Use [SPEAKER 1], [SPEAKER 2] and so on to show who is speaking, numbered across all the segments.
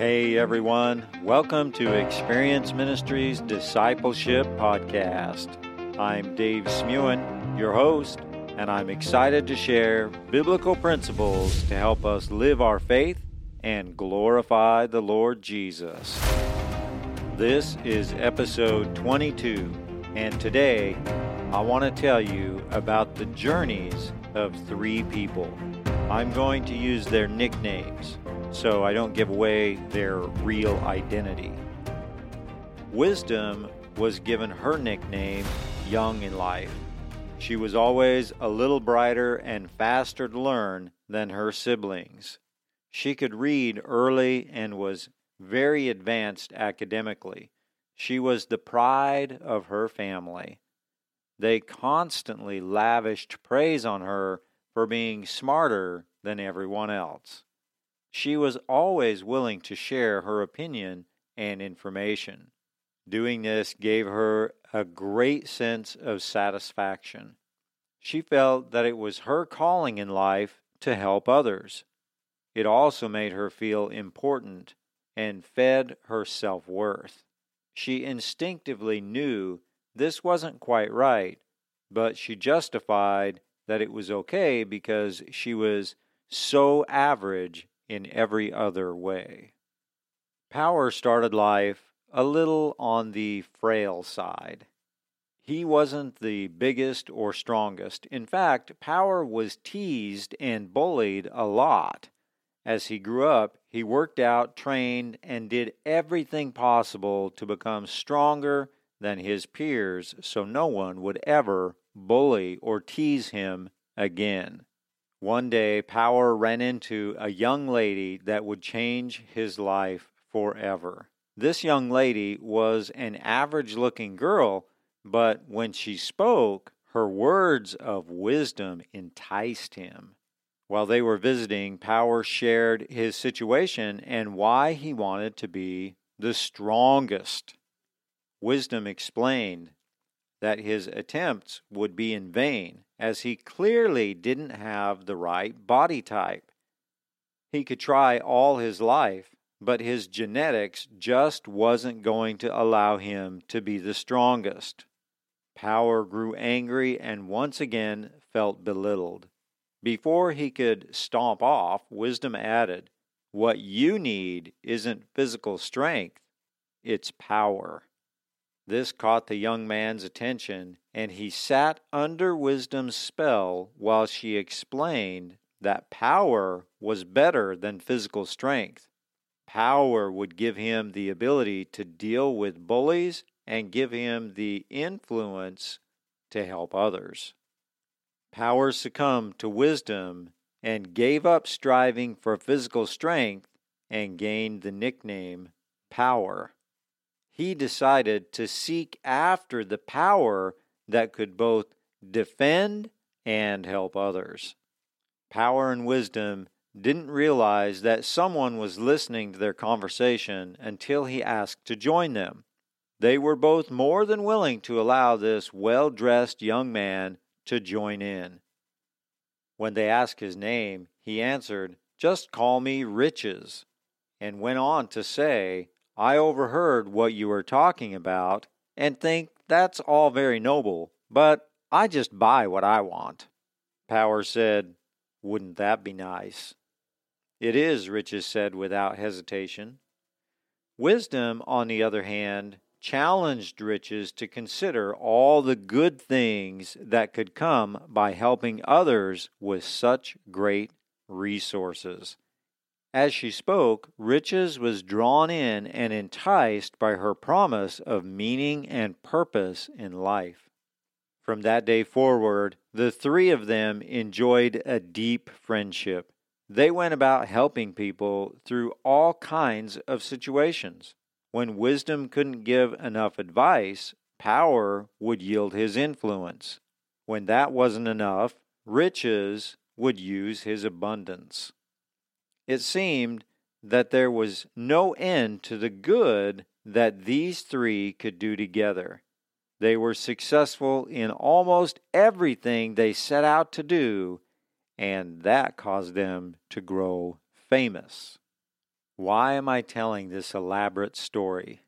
[SPEAKER 1] Hey everyone, welcome to Experience Ministries Discipleship Podcast. I'm Dave Smewen, your host, and I'm excited to share biblical principles to help us live our faith and glorify the Lord Jesus. This is episode 22, and today I want to tell you about the journeys of three people. I'm going to use their nicknames so I don't give away their real identity. Wisdom was given her nickname Young in Life. She was always a little brighter and faster to learn than her siblings. She could read early and was very advanced academically. She was the pride of her family. They constantly lavished praise on her for being smarter than everyone else. She was always willing to share her opinion and information. Doing this gave her a great sense of satisfaction. She felt that it was her calling in life to help others. It also made her feel important and fed her self worth. She instinctively knew this wasn't quite right, but she justified that it was okay because she was so average in every other way. Power started life a little on the frail side. He wasn't the biggest or strongest. In fact, Power was teased and bullied a lot. As he grew up, he worked out, trained, and did everything possible to become stronger than his peers so no one would ever bully or tease him again. One day, Power ran into a young lady that would change his life forever. This young lady was an average looking girl, but when she spoke, her words of wisdom enticed him. While they were visiting, Power shared his situation and why he wanted to be the strongest. Wisdom explained that his attempts would be in vain as he clearly didn't have the right body type. He could try all his life, but his genetics just wasn't going to allow him to be the strongest. Power grew angry and once again felt belittled. Before he could stomp off, Wisdom added, What you need isn't physical strength, it's power. This caught the young man's attention, and he sat under wisdom's spell while she explained that power was better than physical strength. Power would give him the ability to deal with bullies and give him the influence to help others. Power succumbed to wisdom and gave up striving for physical strength and gained the nickname Power he decided to seek after the power that could both defend and help others. Power and wisdom didn't realize that someone was listening to their conversation until he asked to join them. They were both more than willing to allow this well dressed young man to join in. When they asked his name, he answered, Just call me Riches, and went on to say, I overheard what you were talking about and think that's all very noble, but I just buy what I want. Power said, Wouldn't that be nice? It is, Riches said without hesitation. Wisdom, on the other hand, challenged Riches to consider all the good things that could come by helping others with such great resources. As she spoke, Riches was drawn in and enticed by her promise of meaning and purpose in life. From that day forward, the three of them enjoyed a deep friendship. They went about helping people through all kinds of situations. When wisdom couldn't give enough advice, power would yield his influence. When that wasn't enough, riches would use his abundance it seemed that there was no end to the good that these three could do together. They were successful in almost everything they set out to do, and that caused them to grow famous. Why am I telling this elaborate story?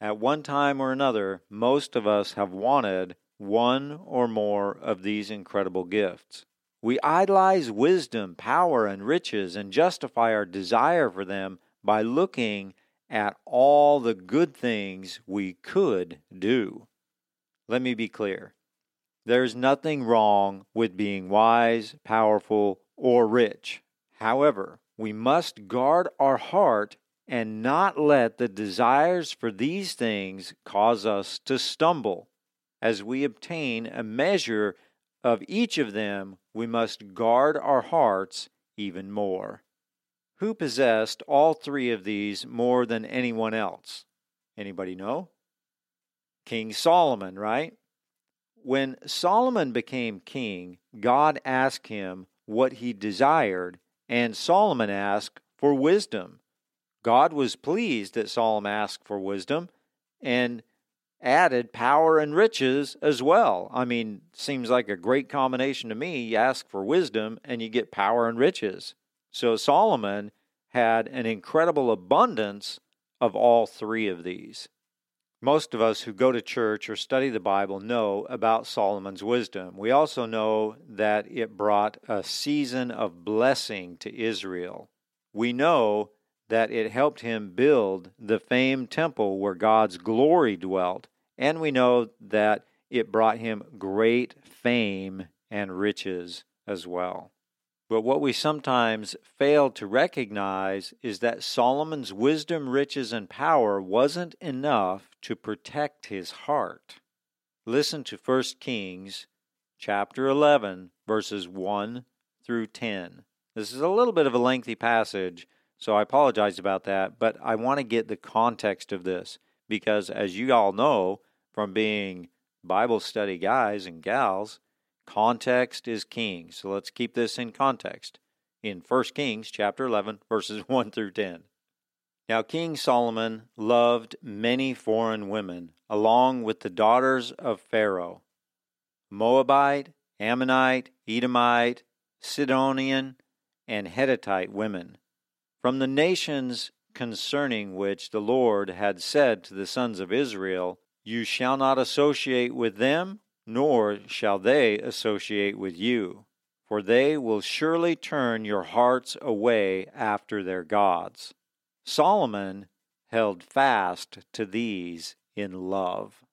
[SPEAKER 1] At one time or another, most of us have wanted one or more of these incredible gifts. We idolize wisdom, power, and riches and justify our desire for them by looking at all the good things we could do. Let me be clear. There's nothing wrong with being wise, powerful, or rich. However, we must guard our heart and not let the desires for these things cause us to stumble. As we obtain a measure of each of them, we must guard our hearts even more. Who possessed all three of these more than anyone else? Anybody know? King Solomon, right? When Solomon became king, God asked him what he desired, and Solomon asked for wisdom. God was pleased that Solomon asked for wisdom, and added power and riches as well. I mean, seems like a great combination to me. You ask for wisdom and you get power and riches. So Solomon had an incredible abundance of all three of these. Most of us who go to church or study the Bible know about Solomon's wisdom. We also know that it brought a season of blessing to Israel. We know that it helped him build the famed temple where God's glory dwelt and we know that it brought him great fame and riches as well. But what we sometimes fail to recognize is that Solomon's wisdom, riches, and power wasn't enough to protect his heart. Listen to 1 Kings chapter 11, verses 1 through 10. This is a little bit of a lengthy passage, so I apologize about that, but I want to get the context of this because, as you all know from being Bible study guys and gals, context is king. So let's keep this in context. In 1 Kings chapter 11 verses 1 through 10. Now King Solomon loved many foreign women along with the daughters of Pharaoh, Moabite, Ammonite, Edomite, Sidonian, and Hittite women, from the nations concerning which the Lord had said to the sons of Israel, You shall not associate with them, nor shall they associate with you, for they will surely turn your hearts away after their gods. Solomon held fast to these in love.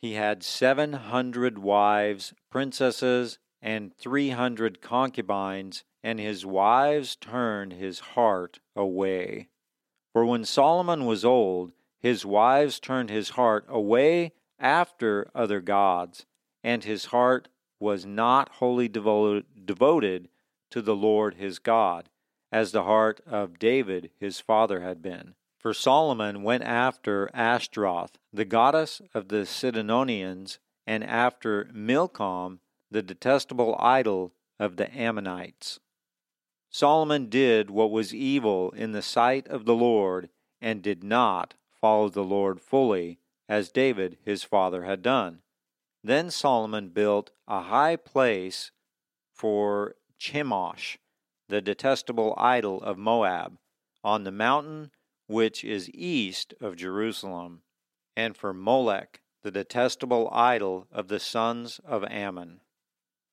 [SPEAKER 1] He had seven hundred wives, princesses, and three hundred concubines, and his wives turned his heart away. For when Solomon was old, his wives turned his heart away after other gods, and his heart was not wholly devoted to the Lord his God, as the heart of David his father had been. For Solomon went after Ashtaroth, the goddess of the Sidonians, and after Milcom, the detestable idol of the Ammonites. Solomon did what was evil in the sight of the Lord, and did not follow the Lord fully, as David his father had done. Then Solomon built a high place for Chemosh, the detestable idol of Moab, on the mountain which is east of Jerusalem, and for Molech, the detestable idol of the sons of Ammon.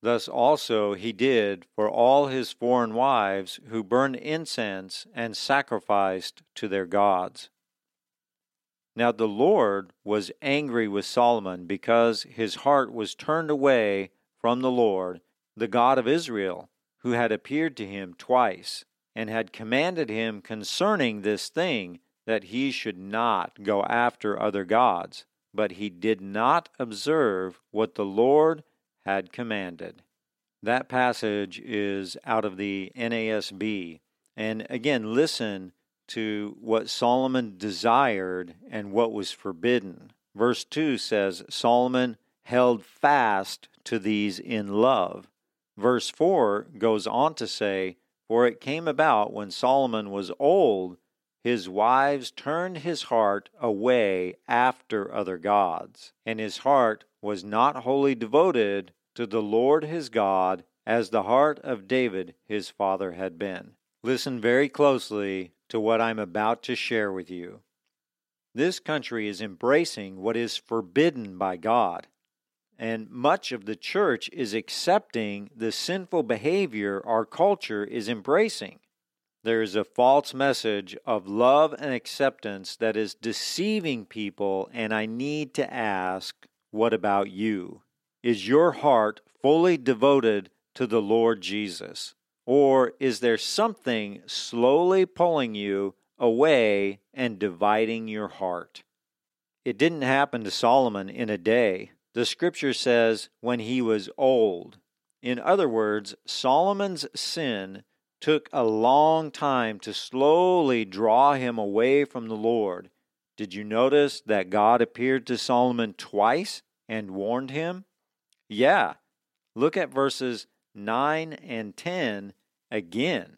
[SPEAKER 1] Thus also he did for all his foreign wives who burned incense and sacrificed to their gods. Now the Lord was angry with Solomon because his heart was turned away from the Lord, the God of Israel, who had appeared to him twice, and had commanded him concerning this thing that he should not go after other gods. But he did not observe what the Lord had commanded. That passage is out of the NASB. And again, listen to what Solomon desired and what was forbidden. Verse 2 says, Solomon held fast to these in love. Verse 4 goes on to say, For it came about when Solomon was old, his wives turned his heart away after other gods, and his heart was not wholly devoted to the Lord his God as the heart of David his father had been. Listen very closely to what I'm about to share with you. This country is embracing what is forbidden by God, and much of the church is accepting the sinful behavior our culture is embracing. There is a false message of love and acceptance that is deceiving people, and I need to ask, what about you? Is your heart fully devoted to the Lord Jesus? Or is there something slowly pulling you away and dividing your heart? It didn't happen to Solomon in a day. The scripture says when he was old. In other words, Solomon's sin took a long time to slowly draw him away from the Lord. Did you notice that God appeared to Solomon twice and warned him? Yeah. Look at verses 9 and 10 again.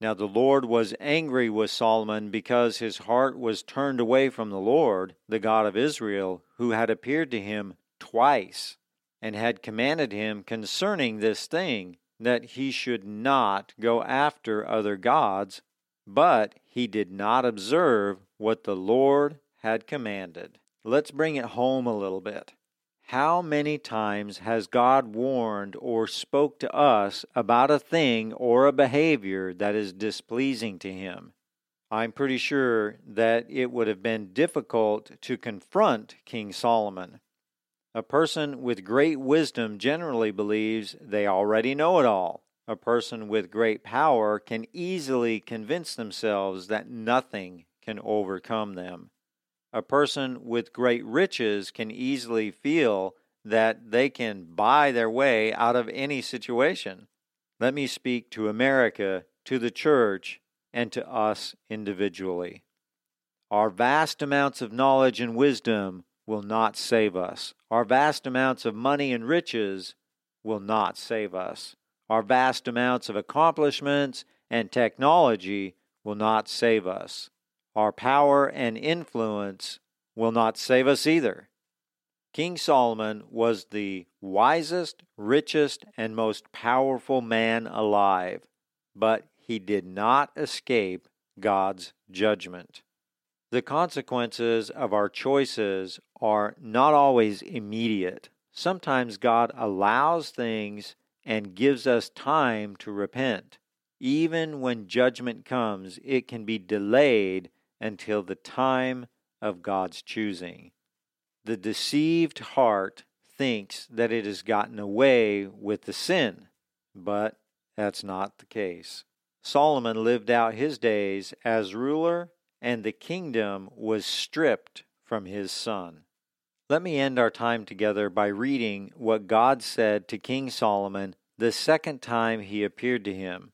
[SPEAKER 1] Now the Lord was angry with Solomon because his heart was turned away from the Lord, the God of Israel, who had appeared to him twice and had commanded him concerning this thing that he should not go after other gods, but he did not observe what the Lord had commanded. Let's bring it home a little bit. How many times has God warned or spoke to us about a thing or a behavior that is displeasing to him? I'm pretty sure that it would have been difficult to confront King Solomon. A person with great wisdom generally believes they already know it all. A person with great power can easily convince themselves that nothing can overcome them. A person with great riches can easily feel that they can buy their way out of any situation. Let me speak to America, to the church, and to us individually. Our vast amounts of knowledge and wisdom will not save us. Our vast amounts of money and riches will not save us. Our vast amounts of accomplishments and technology will not save us. Our power and influence will not save us either. King Solomon was the wisest, richest, and most powerful man alive, but he did not escape God's judgment. The consequences of our choices are not always immediate. Sometimes God allows things and gives us time to repent. Even when judgment comes, it can be delayed until the time of God's choosing. The deceived heart thinks that it has gotten away with the sin, but that's not the case. Solomon lived out his days as ruler and the kingdom was stripped from his son. Let me end our time together by reading what God said to King Solomon the second time he appeared to him.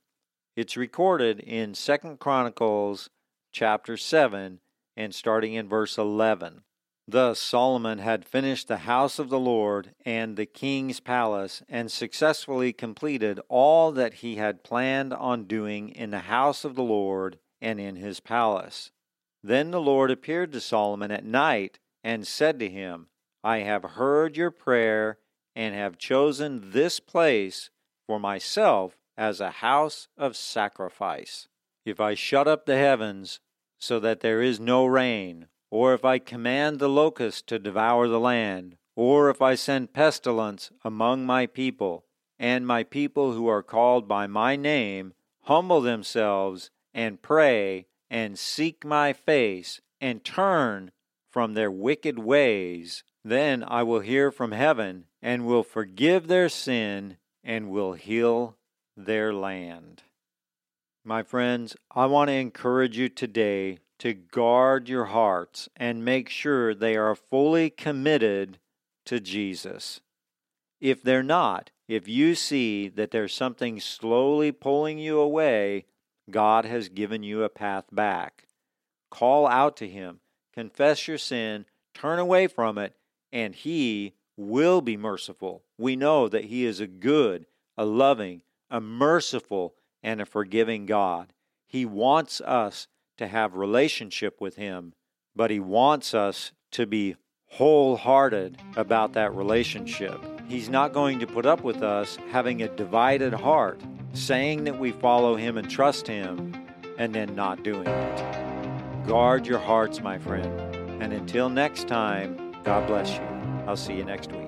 [SPEAKER 1] It's recorded in 2 Chronicles chapter 7 and starting in verse 11. Thus Solomon had finished the house of the Lord and the king's palace and successfully completed all that he had planned on doing in the house of the Lord and in his palace. Then the Lord appeared to Solomon at night and said to him, I have heard your prayer and have chosen this place for myself as a house of sacrifice. If I shut up the heavens so that there is no rain, or if I command the locust to devour the land, or if I send pestilence among my people, and my people who are called by my name humble themselves and pray and seek my face and turn from their wicked ways, then I will hear from heaven and will forgive their sin and will heal their land. My friends, I want to encourage you today to guard your hearts and make sure they are fully committed to Jesus. If they're not, if you see that there's something slowly pulling you away, God has given you a path back. Call out to Him, confess your sin, turn away from it, and He will be merciful. We know that He is a good, a loving, a merciful, and a forgiving God. He wants us to have relationship with Him, but He wants us to be wholehearted about that relationship. He's not going to put up with us having a divided heart saying that we follow Him and trust Him, and then not doing it. Guard your hearts, my friend. And until next time, God bless you. I'll see you next week.